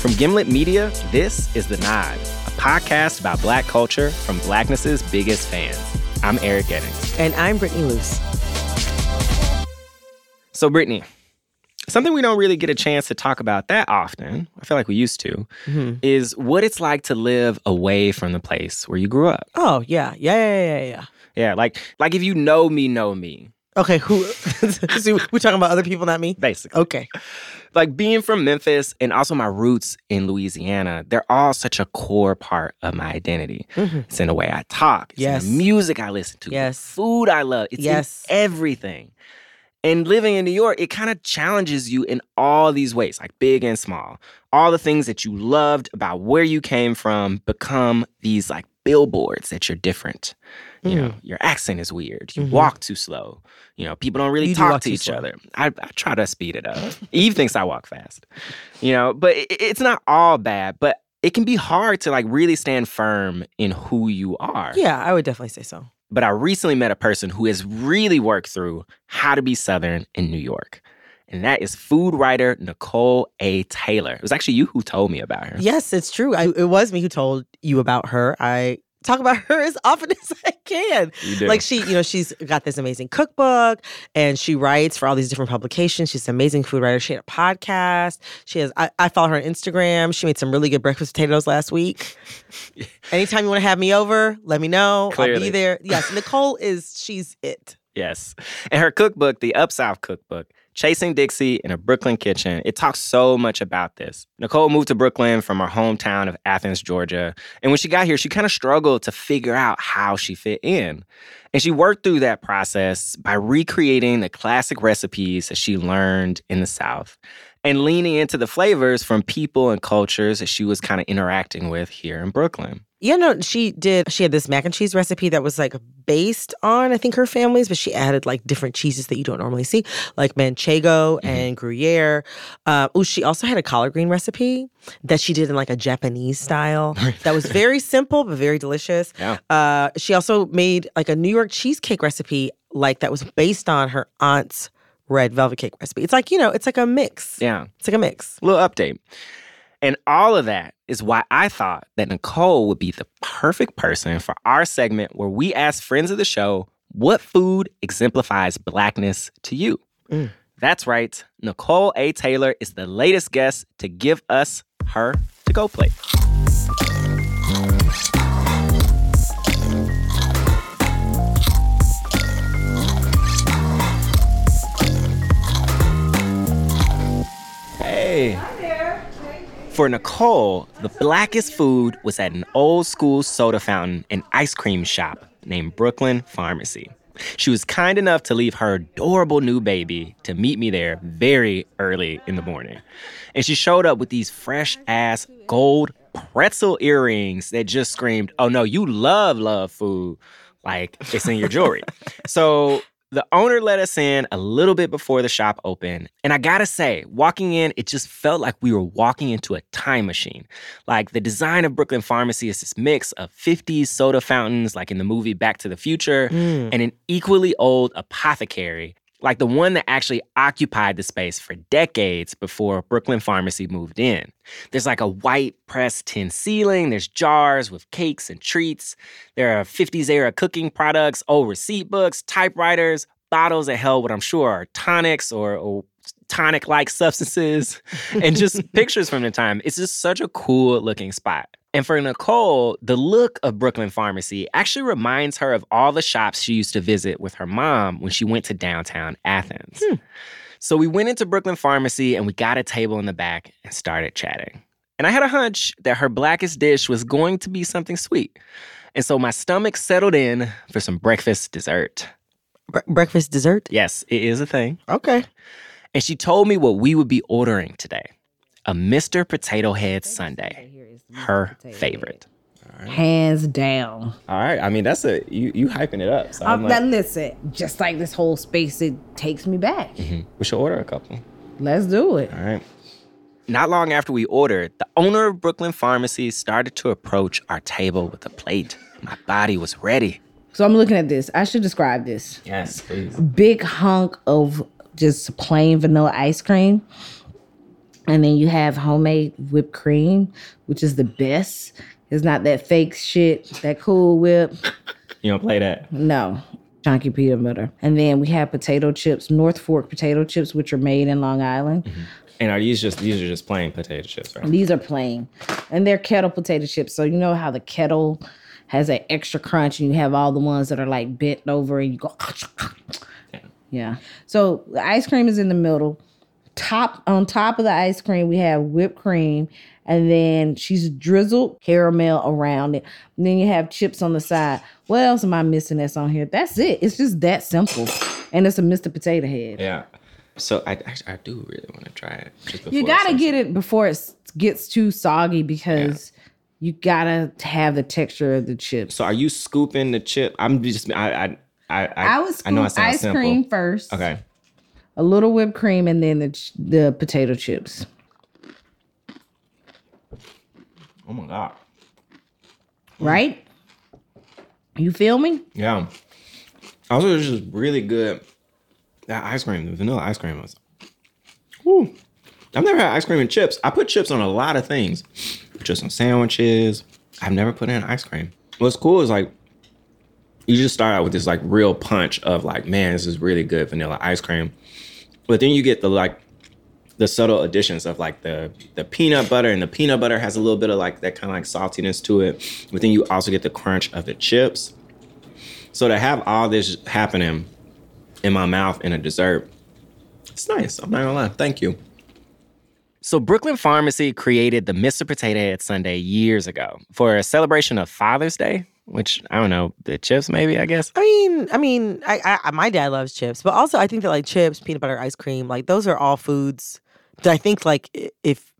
From Gimlet Media, this is The Nod, a podcast about Black culture from Blackness's biggest fans. I'm Eric Eddings. And I'm Brittany Luce. So, Brittany, something we don't really get a chance to talk about that often, I feel like we used to, Mm-hmm. is what it's like to live away from the place where you grew up. Oh, yeah. Yeah, yeah, yeah, yeah. Yeah, like like if you know me, know me, Okay, who? so we're talking about other people, not me? basically. Okay. Like being from Memphis and also my roots in Louisiana, they're all such a core part of my identity. Mhm. It's in the way I talk, it's Yes. in the music I listen to, the Yes. food I love, it's Yes. in everything. And living in New York, it kind of challenges you in all these ways, like big and small. All the things that you loved about where you came from become these like billboards that you're different. You know, your accent is weird. You Mhm. walk too slow. You know, people don't really You talk walk to each slow. other. I, I try to speed it up. Eve thinks I walk fast. You know, but it, it's not all bad. But it can be hard to like really stand firm in who you are. Yeah, I would definitely say so. But I recently met a person who has really worked through how to be Southern in New York. And that is food writer Nicole A. Taylor. It was actually you who told me about her. Yes, it's true. I, it was me who told you about her. I talk about her as often as I can. Like she, you know, she's got this amazing cookbook and she writes for all these different publications. She's an amazing food writer. She had a podcast. She has I, I follow her on Instagram. She made some really good breakfast potatoes last week. Anytime you want to have me over, let me know. I'll be there. Yes, Nicole is she's it. Yes. And her cookbook, the Up South cookbook, Chasing Dixie in a Brooklyn Kitchen, it talks so much about this. Nicole moved to Brooklyn from her hometown of Athens, Georgia. And when she got here, she kind of struggled to figure out how she fit in. And she worked through that process by recreating the classic recipes that she learned in the South and leaning into the flavors from people and cultures that she was kind of interacting with here in Brooklyn. Yeah, no, she did. She had this mac and cheese recipe that was like based on, I think, her family's, but she added like different cheeses that you don't normally see, like manchego and Gruyere. Uh, oh, she also had a collard green recipe that she did in like a Japanese style that was very simple but very delicious. Yeah. Uh, she also made like a New York cheesecake recipe, like that was based on her aunt's red velvet cake recipe. It's like, you know, it's like a mix. Yeah. It's like a mix. little update. And all of that is why I thought that Nicole would be the perfect person for our segment where we ask friends of the show what food exemplifies blackness to you. Mm. That's right. Nicole A. Taylor is the latest guest to give us her to go plate. For Nicole, the blackest food was at an old school soda fountain and ice cream shop named Brooklyn Pharmacy. She was kind enough to leave her adorable new baby to meet me there very early in the morning. And she showed up with these fresh ass gold pretzel earrings that just screamed, Oh no, you love, love food. Like it's in your jewelry. so the owner let us in a little bit before the shop opened. And I gotta say, walking in, it just felt like we were walking into a time machine. Like the design of Brooklyn Pharmacy is this mix of 50s soda fountains, like in the movie Back to the Future, Mm. and an equally old apothecary, like the one that actually occupied the space for decades before Brooklyn Pharmacy moved in. There's like a white pressed tin ceiling, there's jars with cakes and treats. There are 50s era cooking products, old receipt books, typewriters, bottles that held what I'm sure are tonics or, or tonic like substances, and just pictures from the time. It's just such a cool looking spot. And for Nicole, the look of Brooklyn Pharmacy actually reminds her of all the shops she used to visit with her mom when she went to downtown Athens. Hmm. So we went into Brooklyn Pharmacy and we got a table in the back and started chatting. And I had a hunch that her blackest dish was going to be something sweet. And so my stomach settled in for some breakfast dessert. Bre- breakfast dessert? Yes, it is a thing. Okay. And she told me what we would be ordering today a Mr. Potato Head Sundae, her favorite. hands down. All right. I mean, that's a, you, you hyping it up. So Um, now listen, just like this whole space, it takes me back. we should order a couple. Let's do it. All right. Not long after we ordered, the owner of Brooklyn Pharmacy started to approach our table with a plate. My body was ready. So I'm looking at this. I should describe this. Yes, please. Big hunk of just plain vanilla ice cream. And then you have homemade whipped cream, which is the best. It's not that fake shit, that cool whip. You don't play that. No, chunky peanut butter. And then we have potato chips, North Fork potato chips, which are made in Long Island. Mm-hmm. And are these just these are just plain potato chips, right? These are plain, and they're kettle potato chips. So you know how the kettle has that extra crunch, and you have all the ones that are like bent over, and you go. Yeah. So the ice cream is in the middle. Top on top of the ice cream, we have whipped cream, and then she's drizzled caramel around it. And then you have chips on the side. What else am I missing that's on here? That's it. It's just that simple, and it's a Mr. Potato Head. Yeah. So I actually I do really want to try it. Just You gotta starts. get it before it gets too soggy because you gotta have the texture of the chips. So are you scooping the chip? I'm just I I I I, I was I know it scoop sounds ice simple. cream first. Okay. A little whipped cream, and then the the potato chips. Oh my god. Right? You feel me? Yeah. Also, it's just really good. That ice cream, the vanilla ice cream was. Whew. I've never had ice cream and chips. I put chips on a lot of things, just on sandwiches. I've never put in ice cream. What's cool is like, you just start out with this like real punch of like, man, this is really good vanilla ice cream. But then you get the like, the subtle additions of like the the peanut butter, and the peanut butter has a little bit of like that kind of like saltiness to it. But then you also get the crunch of the chips. So to have all this happening in my mouth in a dessert, it's nice. I'm not gonna lie. Thank you. So Brooklyn Pharmacy created the Mr. Potato Head Sundae years ago for a celebration of Father's Day, which I don't know, the chips maybe, I guess. I mean, I mean, I, I my dad loves chips, but also I think that like chips, peanut butter, ice cream, like those are all foods that I think like if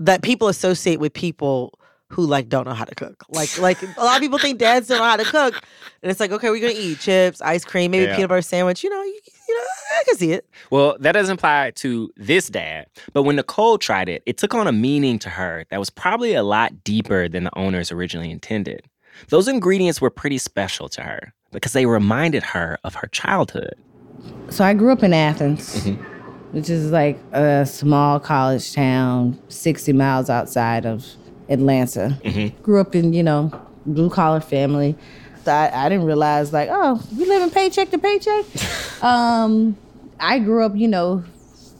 that people associate with people who like don't know how to cook. Like like a lot of people think dads don't know how to cook, and it's like okay, we're gonna eat chips, ice cream, maybe Yeah. peanut butter sandwich. You know, you, you know, I can see it. Well, that doesn't apply to this dad, but when Nicole tried it, it took on a meaning to her that was probably a lot deeper than the owners originally intended. Those ingredients were pretty special to her because they reminded her of her childhood. So I grew up in Athens, mm-hmm. which is like a small college town, 60 miles outside of Atlanta. Mm-hmm. Grew up in, you know, blue collar family. So I, I didn't realize like, oh, we living paycheck to paycheck. um, I grew up, you know,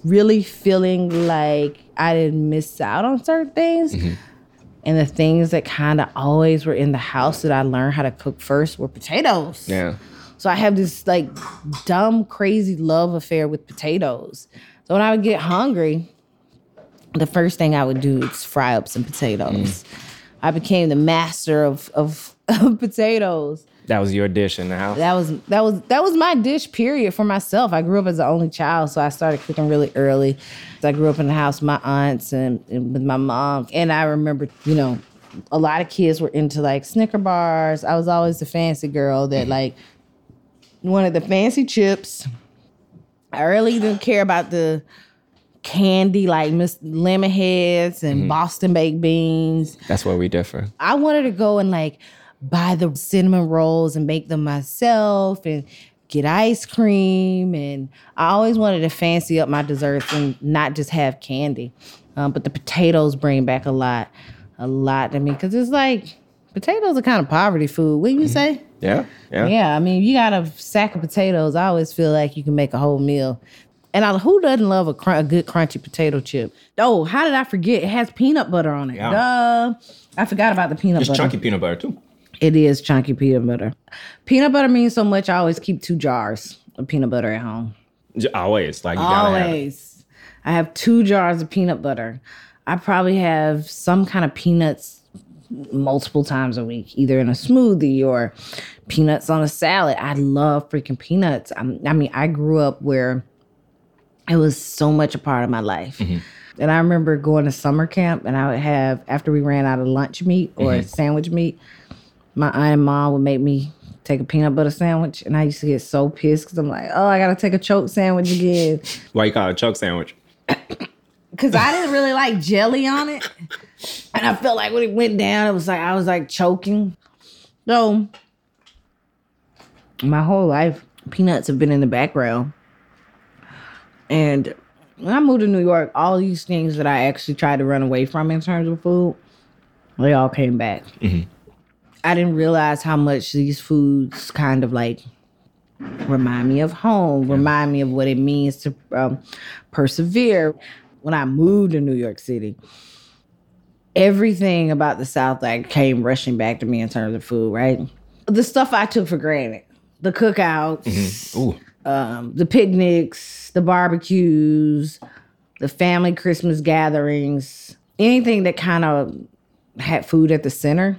really feeling like I didn't miss out on certain things. Mm-hmm. And the things that kind of always were in the house that I learned how to cook first were potatoes. Yeah. So I have this like dumb, crazy love affair with potatoes. So when I would get hungry, the first thing I would do is fry up some potatoes. Mm. I became the master of, of, of potatoes. That was your dish in the house. That was that was that was my dish period for myself. I grew up as the only child, so I started cooking really early. So I grew up in the house with my aunts and, and with my mom. And I remember, you know, a lot of kids were into like Snicker bars. I was always the fancy girl that mm-hmm. like wanted the fancy chips. I really didn't care about the candy like Miss Lemon Heads and mm-hmm. Boston baked beans. That's where we differ. I wanted to go and like buy the cinnamon rolls and make them myself and get ice cream. And I always wanted to fancy up my desserts and not just have candy. Um, but the potatoes bring back a lot, a lot to me because it's like potatoes are kind of poverty food. What you say? Yeah. Yeah. Yeah, I mean, you got a sack of potatoes. I always feel like you can make a whole meal. And I, who doesn't love a, cr- a good crunchy potato chip? Oh, how did I forget? It has peanut butter on it. Yeah. Duh. I forgot about the peanut It's butter. chunky peanut butter too. It is chunky peanut butter. Peanut butter means so much. I always keep two jars of peanut butter at home. Always. Like you gotta have. Always. I have two jars of peanut butter. I probably have some kind of peanuts multiple times a week, either in a smoothie or peanuts on a salad. I love freaking peanuts. I'm, I mean, I grew up where it was so much a part of my life. Mm-hmm. And I remember going to summer camp and I would have, after we ran out of lunch meat or mm-hmm. sandwich meat, my aunt and mom would make me take a peanut butter sandwich. And I used to get so pissed because I'm like, oh, I got to take a choke sandwich again. Why you call it a choke sandwich? Because I didn't really like jelly on it. And I felt like when it went down, it was like, I was like choking. So, my whole life, peanuts have been in the background. And When I moved to New York, all these things that I actually tried to run away from in terms of food, they all came back. Mm-hmm. I didn't realize how much these foods kind of like remind me of home, remind me of what it means to um, persevere. When I moved to New York City, everything about the South like came rushing back to me in terms of food. Right, the stuff I took for granted, the cookouts, Ooh. um, the picnics, the barbecues, the family Christmas gatherings, anything that kind of had food at the center.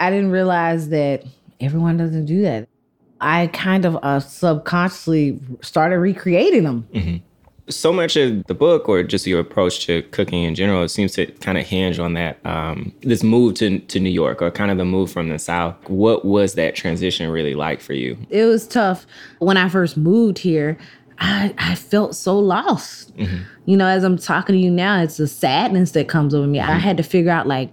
I didn't realize that everyone doesn't do that. I kind of uh, subconsciously started recreating them. so much of the book or just your approach to cooking in general it seems to kind of hinge on that um, this move to, to new york or kind of the move from the south what was that transition really like for you It was tough. When I first moved here, I, I felt so lost. You know, as I'm talking to you now, it's the sadness that comes over me. I had to figure out like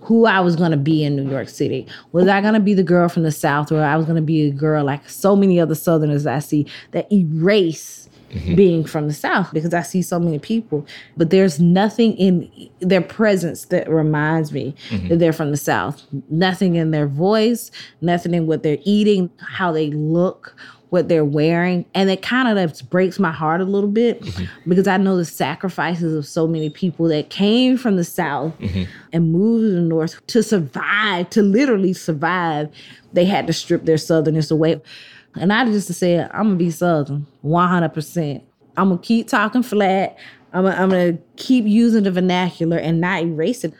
who I was going to be in New York City. Was I going to be the girl from the South, or I was going to be a girl like so many other Southerners I see that erase mm-hmm. being from the South because I see so many people, but there's nothing in their presence that reminds me mm-hmm. that they're from the South. Nothing in their voice, nothing in what they're eating, how they look, what they're wearing. And it kind of breaks my heart a little bit because I know the sacrifices of so many people that came from the South and moved to the North to survive, to literally survive. They had to strip their Southernness away. And I just said, I'm gonna be Southern, 100%. I'm gonna keep talking flat. I'm gonna, I'm gonna keep using the vernacular and not erase it.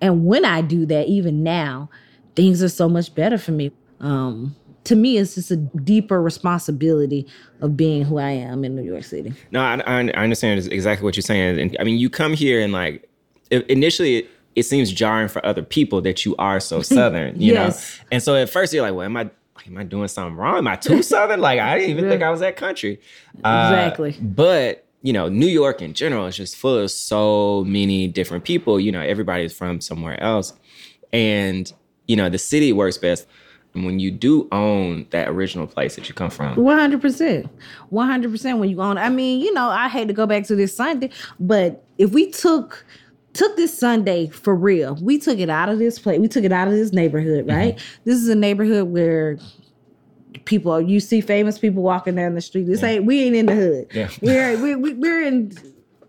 And when I do that, even now, things are so much better for me. Um, to me, it's just a deeper responsibility of being who I am in New York City. no i, I I understand exactly what you're saying and i mean you come here and like initially it, it seems jarring for other people that you are so southern you Yes. know and so at first you're like well am i am i doing something wrong am i too southern like i didn't even think i was that country Uh, Exactly. but you know new york in general is just full of so many different people you know everybody's from somewhere else and you know the city works best when you do own that original place that you come from One hundred percent, one hundred percent. When you own I mean, you know, I hate to go back to this sundae, but if we took took this sundae for real, we took it out of this place, we took it out of this neighborhood, mm-hmm. right? This is a neighborhood where people you see famous people walking down the street. This ain't we ain't in the hood. Yeah. We're we, we, we're in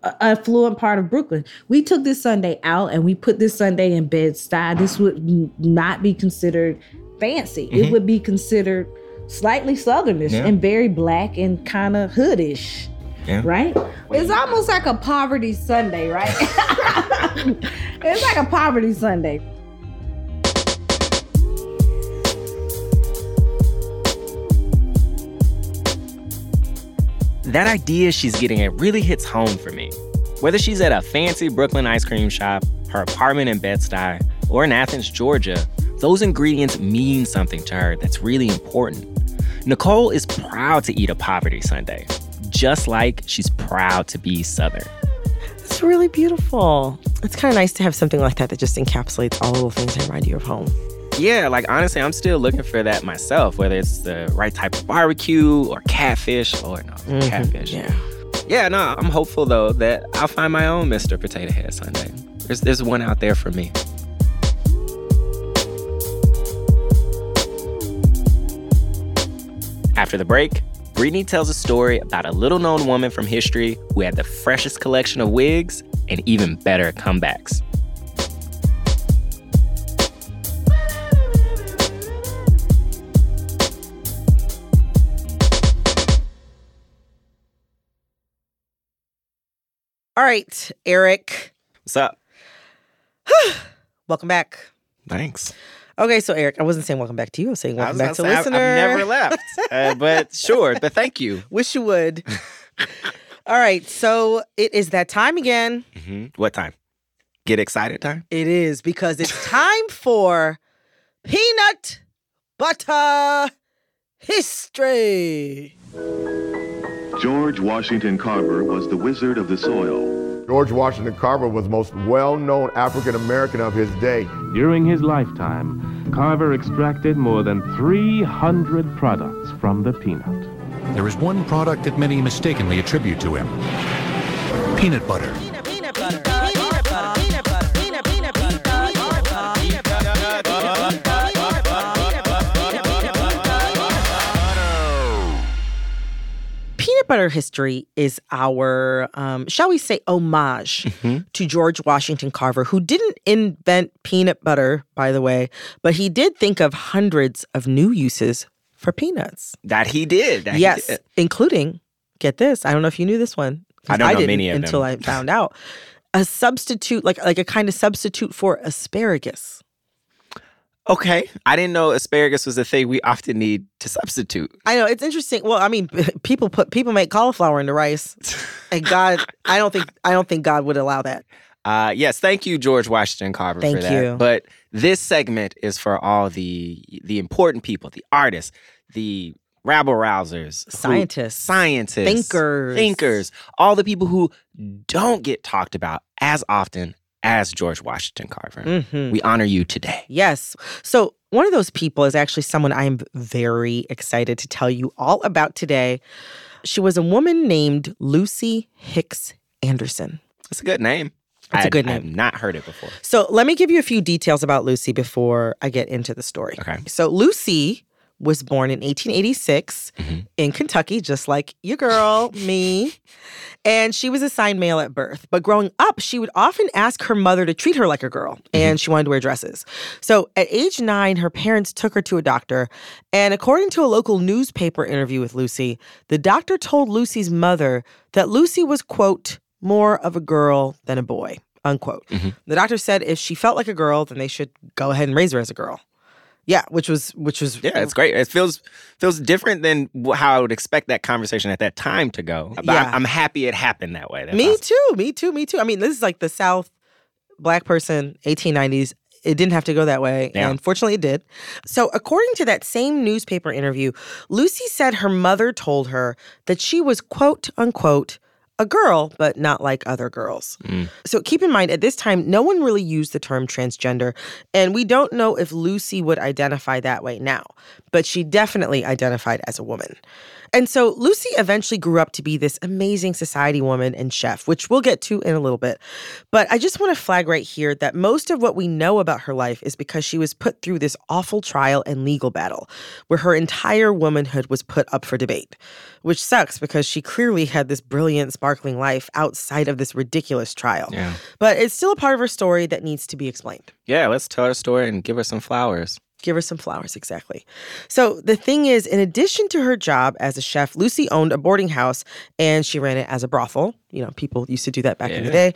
a affluent part of Brooklyn. We took this sundae out and we put this sundae in Bed-Stuy. This would not be considered fancy. It mm-hmm. would be considered slightly southernish Yeah. and very black and kind of hoodish. Yeah. Right? It's almost like a poverty sundae, right? it's like a poverty sundae. That idea she's getting at really hits home for me. Whether she's at a fancy Brooklyn ice cream shop, her apartment in Bed-Stuy, or in Athens, Georgia, those ingredients mean something to her that's really important. Nicole is proud to eat a poverty sundae, just like she's proud to be Southern. It's really beautiful. It's kind of nice to have something like that that just encapsulates all the little things that remind you of home. Yeah, like honestly, I'm still looking for that myself, whether it's the right type of barbecue or catfish or no, mm-hmm. catfish. Yeah. Yeah, no, I'm hopeful though that I'll find my own Mr. Potato Head Sundae. There's there's one out there for me. After the break, Brittany tells a story about a little known woman from history who had the freshest collection of wigs and even better comebacks. All right, Eric, What's up? welcome back. Thanks. Okay, so Eric, I wasn't saying welcome back to you. I was saying welcome back to gonna say, listener. I've never left, uh, but sure. But thank you. Wish you would. All right, so it is that time again. hmm What time? Get excited time? It is because it's time for peanut butter history. George Washington Carver was the wizard of the soil. George Washington Carver was the most well-known African American of his day. During his lifetime, Carver extracted more than 300 products from the peanut. There is one product that many mistakenly attribute to him peanut butter. Peanut Peanut butter history is our, um, shall we say, homage to George Washington Carver, who didn't invent peanut butter, by the way, but he did think of hundreds of new uses for peanuts. That he did. That he yes, did. including, get this, I don't know if you knew this one. I don't know didn't many of them. until I found out. A substitute, like like a kind of substitute for asparagus. Okay. I didn't know asparagus was a thing we often need to substitute. I know it's interesting. Well, I mean, people put people make cauliflower into rice, and God, I don't think I don't think God would allow that. Uh, yes, thank you, George Washington Carver, Thank for that. you. But this segment is for all the the important people, the artists, the rabble rousers, who- Scientists. scientists, Thinkers. thinkers, all the people who don't get talked about as often as George Washington Carver. Mhm. We honor you today. Yes. So one of those people is actually someone I am very excited to tell you all about today. She was a woman named Lucy Hicks Anderson. That's a good name. It's a good name. I have name. not heard it before. So let me give you a few details about Lucy before I get into the story. Okay. So Lucy was born in 1886 mm-hmm. in Kentucky, just like your girl, me. And she was assigned male at birth. But growing up, she would often ask her mother to treat her like a girl, mm-hmm. and she wanted to wear dresses. So at age nine, her parents took her to a doctor. And according to a local newspaper interview with Lucy, the doctor told Lucy's mother that Lucy was, quote, more of a girl than a boy, unquote. Mm-hmm. The doctor said if she felt like a girl, then they should go ahead and raise her as a girl. Yeah, which was which was Yeah, it's great. It feels feels different than how I would expect that conversation at that time to go. But Yeah. I'm, happy it happened that way. That's me awesome. too, me too, me too. I mean, this is like the South, black person, 1890s. It didn't have to go that way. Yeah. And fortunately, it did. So, according to that same newspaper interview, Lucy said her mother told her that she was, quote unquote, a girl, but not like other girls. Mm. So, keep in mind, at this time, no one really used the term transgender. And we don't know if Lucy would identify that way now, but she definitely identified as a woman. And so Lucy eventually grew up to be this amazing society woman and chef, which we'll get to in a little bit. But I just want to flag right here that most of what we know about her life is because she was put through this awful trial and legal battle where her entire womanhood was put up for debate, which sucks because she clearly had this brilliant, sparkling life outside of this ridiculous trial. Yeah. But it's still a part of her story that needs to be explained. Yeah, let's tell her story and give her some flowers. Give her some flowers, exactly. So the thing is, in addition to her job as a chef, Lucy owned a boarding house and she ran it as a brothel. You know, people used to do that back in the day.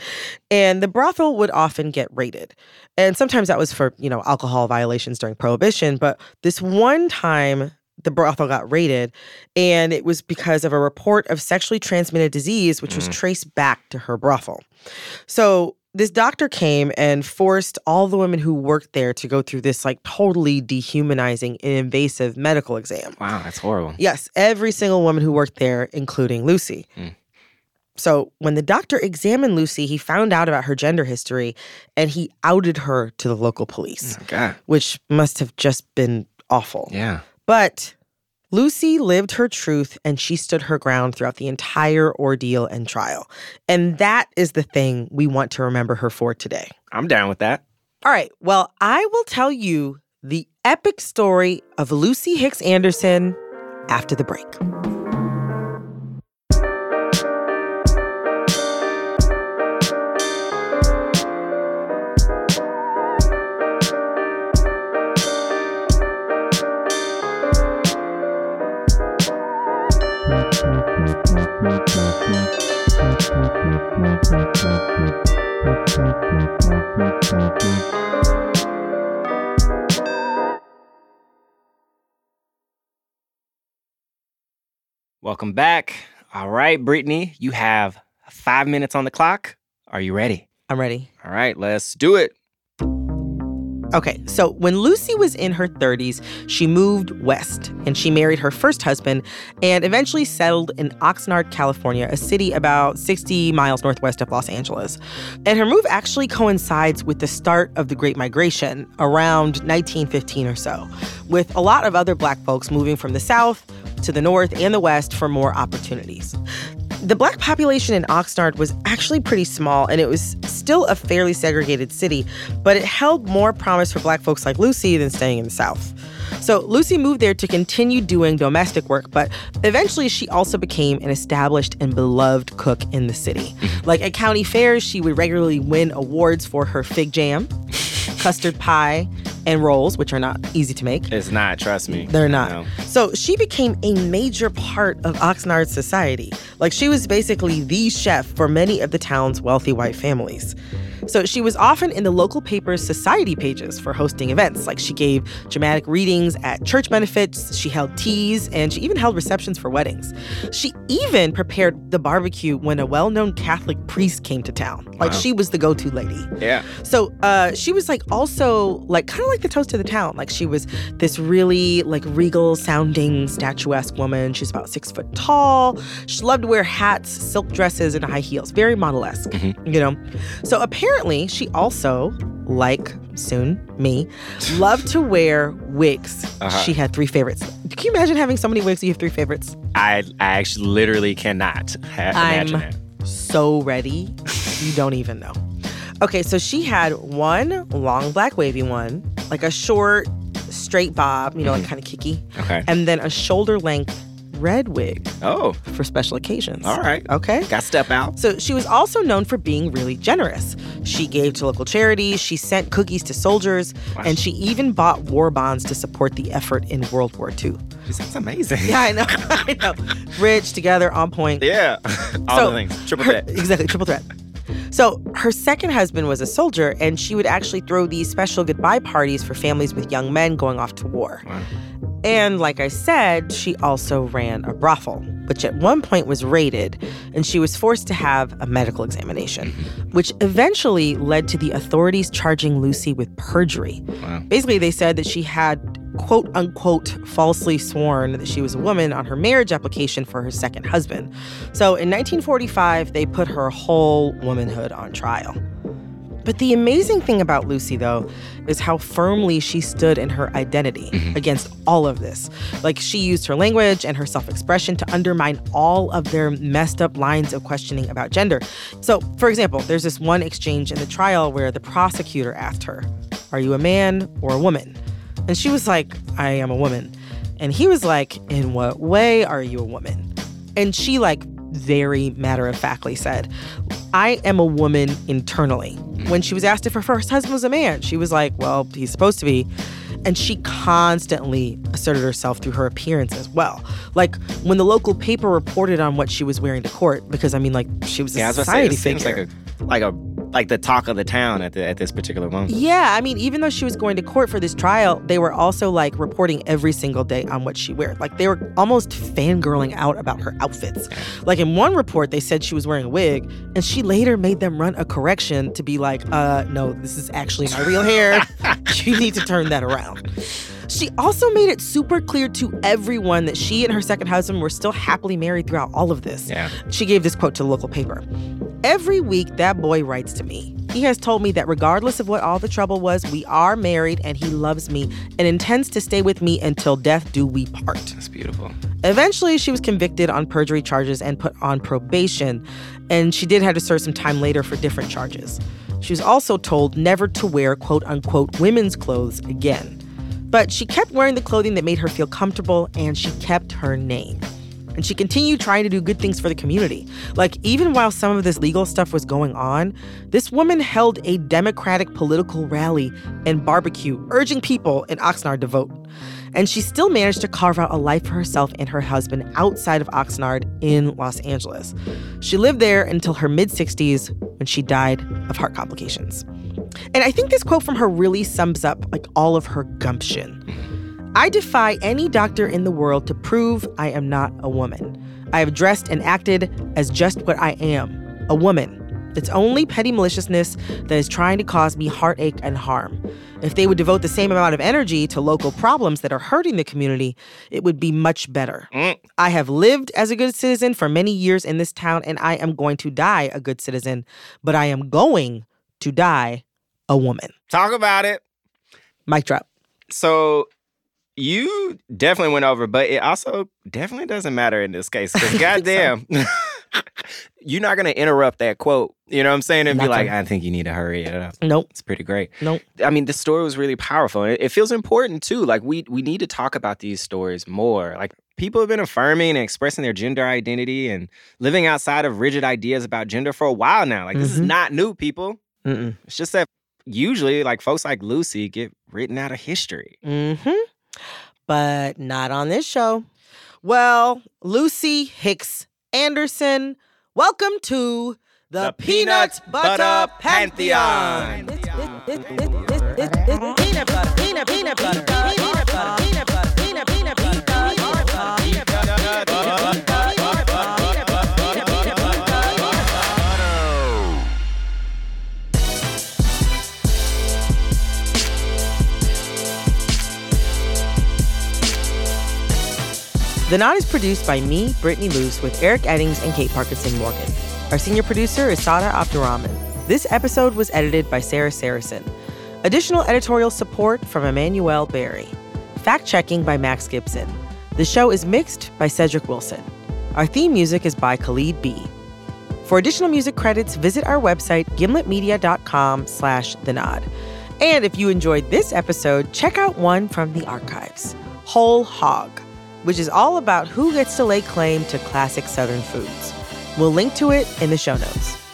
And the brothel would often get raided. And sometimes that was for, you know, alcohol violations during Prohibition. But this one time, the brothel got raided, and it was because of a report of sexually transmitted disease, which was mm. traced back to her brothel. So this doctor came and forced all the women who worked there to go through this like totally dehumanizing and invasive medical exam. Wow, that's horrible. Yes, every single woman who worked there, including Lucy. Mm. So when the doctor examined Lucy, he found out about her gender history and he outed her to the local police, oh God. which must have just been awful. Yeah. But Lucy lived her truth and she stood her ground throughout the entire ordeal and trial. And that is the thing we want to remember her for today. I'm down with that. All right, well, I will tell you the epic story of Lucy Hicks Anderson after the break. Welcome back. All right, Brittany, you have five minutes on the clock. Are you ready? I'm ready. All right, let's do it. Okay, so when Lucy was in her 30s, she moved west and she married her first husband and eventually settled in Oxnard, California, a city about 60 miles northwest of Los Angeles. And her move actually coincides with the start of the Great Migration around 1915 or so, with a lot of other black folks moving from the south to the north and the west for more opportunities. The black population in Oxnard was actually pretty small and it was still a fairly segregated city, but it held more promise for black folks like Lucy than staying in the South. So Lucy moved there to continue doing domestic work, but eventually she also became an established and beloved cook in the city. Like at county fairs, she would regularly win awards for her fig jam, custard pie, and rolls, which are not easy to make. It's not, trust me. They're not. No. So she became a major part of Oxnard's society. Like she was basically the chef for many of the town's wealthy white families. So she was often in the local paper's society pages for hosting events. Like she gave dramatic readings at church benefits, she held teas, and she even held receptions for weddings. She even prepared the barbecue when a well-known Catholic priest came to town. Like Wow. she was the go-to lady. Yeah. So uh, she was like also like kind of like the toast of the town. Like she was this really like regal sounding statuesque woman. She's about six foot tall. She loved to wear hats, silk dresses, and high heels. Very model esque, you know. So apparently she also like soon me loved to wear wigs. Uh-huh. She had three favorites. Can you imagine having so many wigs? You have three favorites. I, I actually literally cannot ha- imagine I'm that. so ready. you don't even know. Okay, so she had one long black wavy one, like a short straight bob, you know, like kind of kicky, Okay. and then a shoulder length red wig Oh, for special occasions. all right. Okay. Got to step out. So she was also known for being really generous. She gave to local charities, she sent cookies to soldiers, and she even bought war bonds to support the effort in World War II. This sounds amazing. Yeah, I know. I know. Rich, together, on point. Yeah. All So, the things. Triple her- threat. Exactly, triple threat. So her second husband was a soldier, and she would actually throw these special goodbye parties for families with young men going off to war. Wow. And like I said, she also ran a brothel, which at one point was raided, and she was forced to have a medical examination, mm-hmm. which eventually led to the authorities charging Lucy with perjury. Wow. Basically, they said that she had quote unquote falsely sworn that she was a woman on her marriage application for her second husband. So in 1945, they put her whole womanhood on trial. But the amazing thing about Lucy, though, is how firmly she stood in her identity mm-hmm. against all of this. Like, she used her language and her self expression to undermine all of their messed up lines of questioning about gender. So, for example, there's this one exchange in the trial where the prosecutor asked her, Are you a man or a woman? And she was like, I am a woman. And he was like, In what way are you a woman? And she, like, very matter of factly said, I am a woman internally. When she was asked if her first husband was a man, she was like, Well, he's supposed to be. And she constantly asserted herself through her appearance as well. Like when the local paper reported on what she was wearing to court, because I mean, like she was a Yeah, I was say, society it seems like a, like a, like the talk of the town at the, at this particular moment. Yeah, I mean, even though she was going to court for this trial, they were also like reporting every single day on what she wear. Like they were almost fangirling out about her outfits. Like in one report, they said she was wearing a wig, and she later made them run a correction to be like, uh, no, this is actually my real hair. you need to turn that around. She also made it super clear to everyone that she and her second husband were still happily married throughout all of this. Yeah. She gave this quote to the local paper. Every week, that boy writes to me. He has told me that regardless of what all the trouble was, we are married and he loves me and intends to stay with me until death do we part. That's beautiful. Eventually, she was convicted on perjury charges and put on probation, and she did have to serve some time later for different charges. She was also told never to wear quote unquote women's clothes again. But she kept wearing the clothing that made her feel comfortable, and she kept her name. And she continued trying to do good things for the community. Like, even while some of this legal stuff was going on, this woman held a Democratic political rally and barbecue, urging people in Oxnard to vote. And she still managed to carve out a life for herself and her husband outside of Oxnard in Los Angeles. She lived there until her mid 60s when she died of heart complications. And I think this quote from her really sums up like all of her gumption. I defy any doctor in the world to prove I am not a woman. I have dressed and acted as just what I am a woman. It's only petty maliciousness that is trying to cause me heartache and harm. If they would devote the same amount of energy to local problems that are hurting the community, it would be much better. Mm. I have lived as a good citizen for many years in this town, and I am going to die a good citizen, but I am going to die a woman. Talk about it. Mic drop. So you definitely went over, but it also definitely doesn't matter in this case. Because goddamn, You're not gonna interrupt that quote. You know what I'm saying? And be like. I think you need to hurry it up. Nope. It's pretty great. Nope. I mean, the story was really powerful. It, it feels important too. Like we we need to talk about these stories more. Like people have been affirming and expressing their gender identity and living outside of rigid ideas about gender for a while now. Like this is Mhm. not new, people. Mm-mm. It's just that usually, like folks like Lucy get written out of history. Mm-hmm. But not on this show. Well, Lucy Hicks Anderson, welcome to the, The Peanut Peanut Butter, Butter Pantheon. Pantheon. Peanut butter, peanut, peanut butter, peanut The Nod is produced by me, Brittany Luce, with Eric Eddings and Kate Parkinson Morgan. Our senior producer is Sada Abdurrahman. This episode was edited by Sarah Sarasohn. Additional editorial support from Emmanuel Berry. Fact checking by Max Gibson. The show is mixed by Cedric Wilson. Our theme music is by Khalid B. For additional music credits, visit our website, gimletmedia.com slash the nod. And if you enjoyed this episode, check out one from the archives, Whole Hog, which is all about who gets to lay claim to classic Southern foods. We'll link to it in the show notes.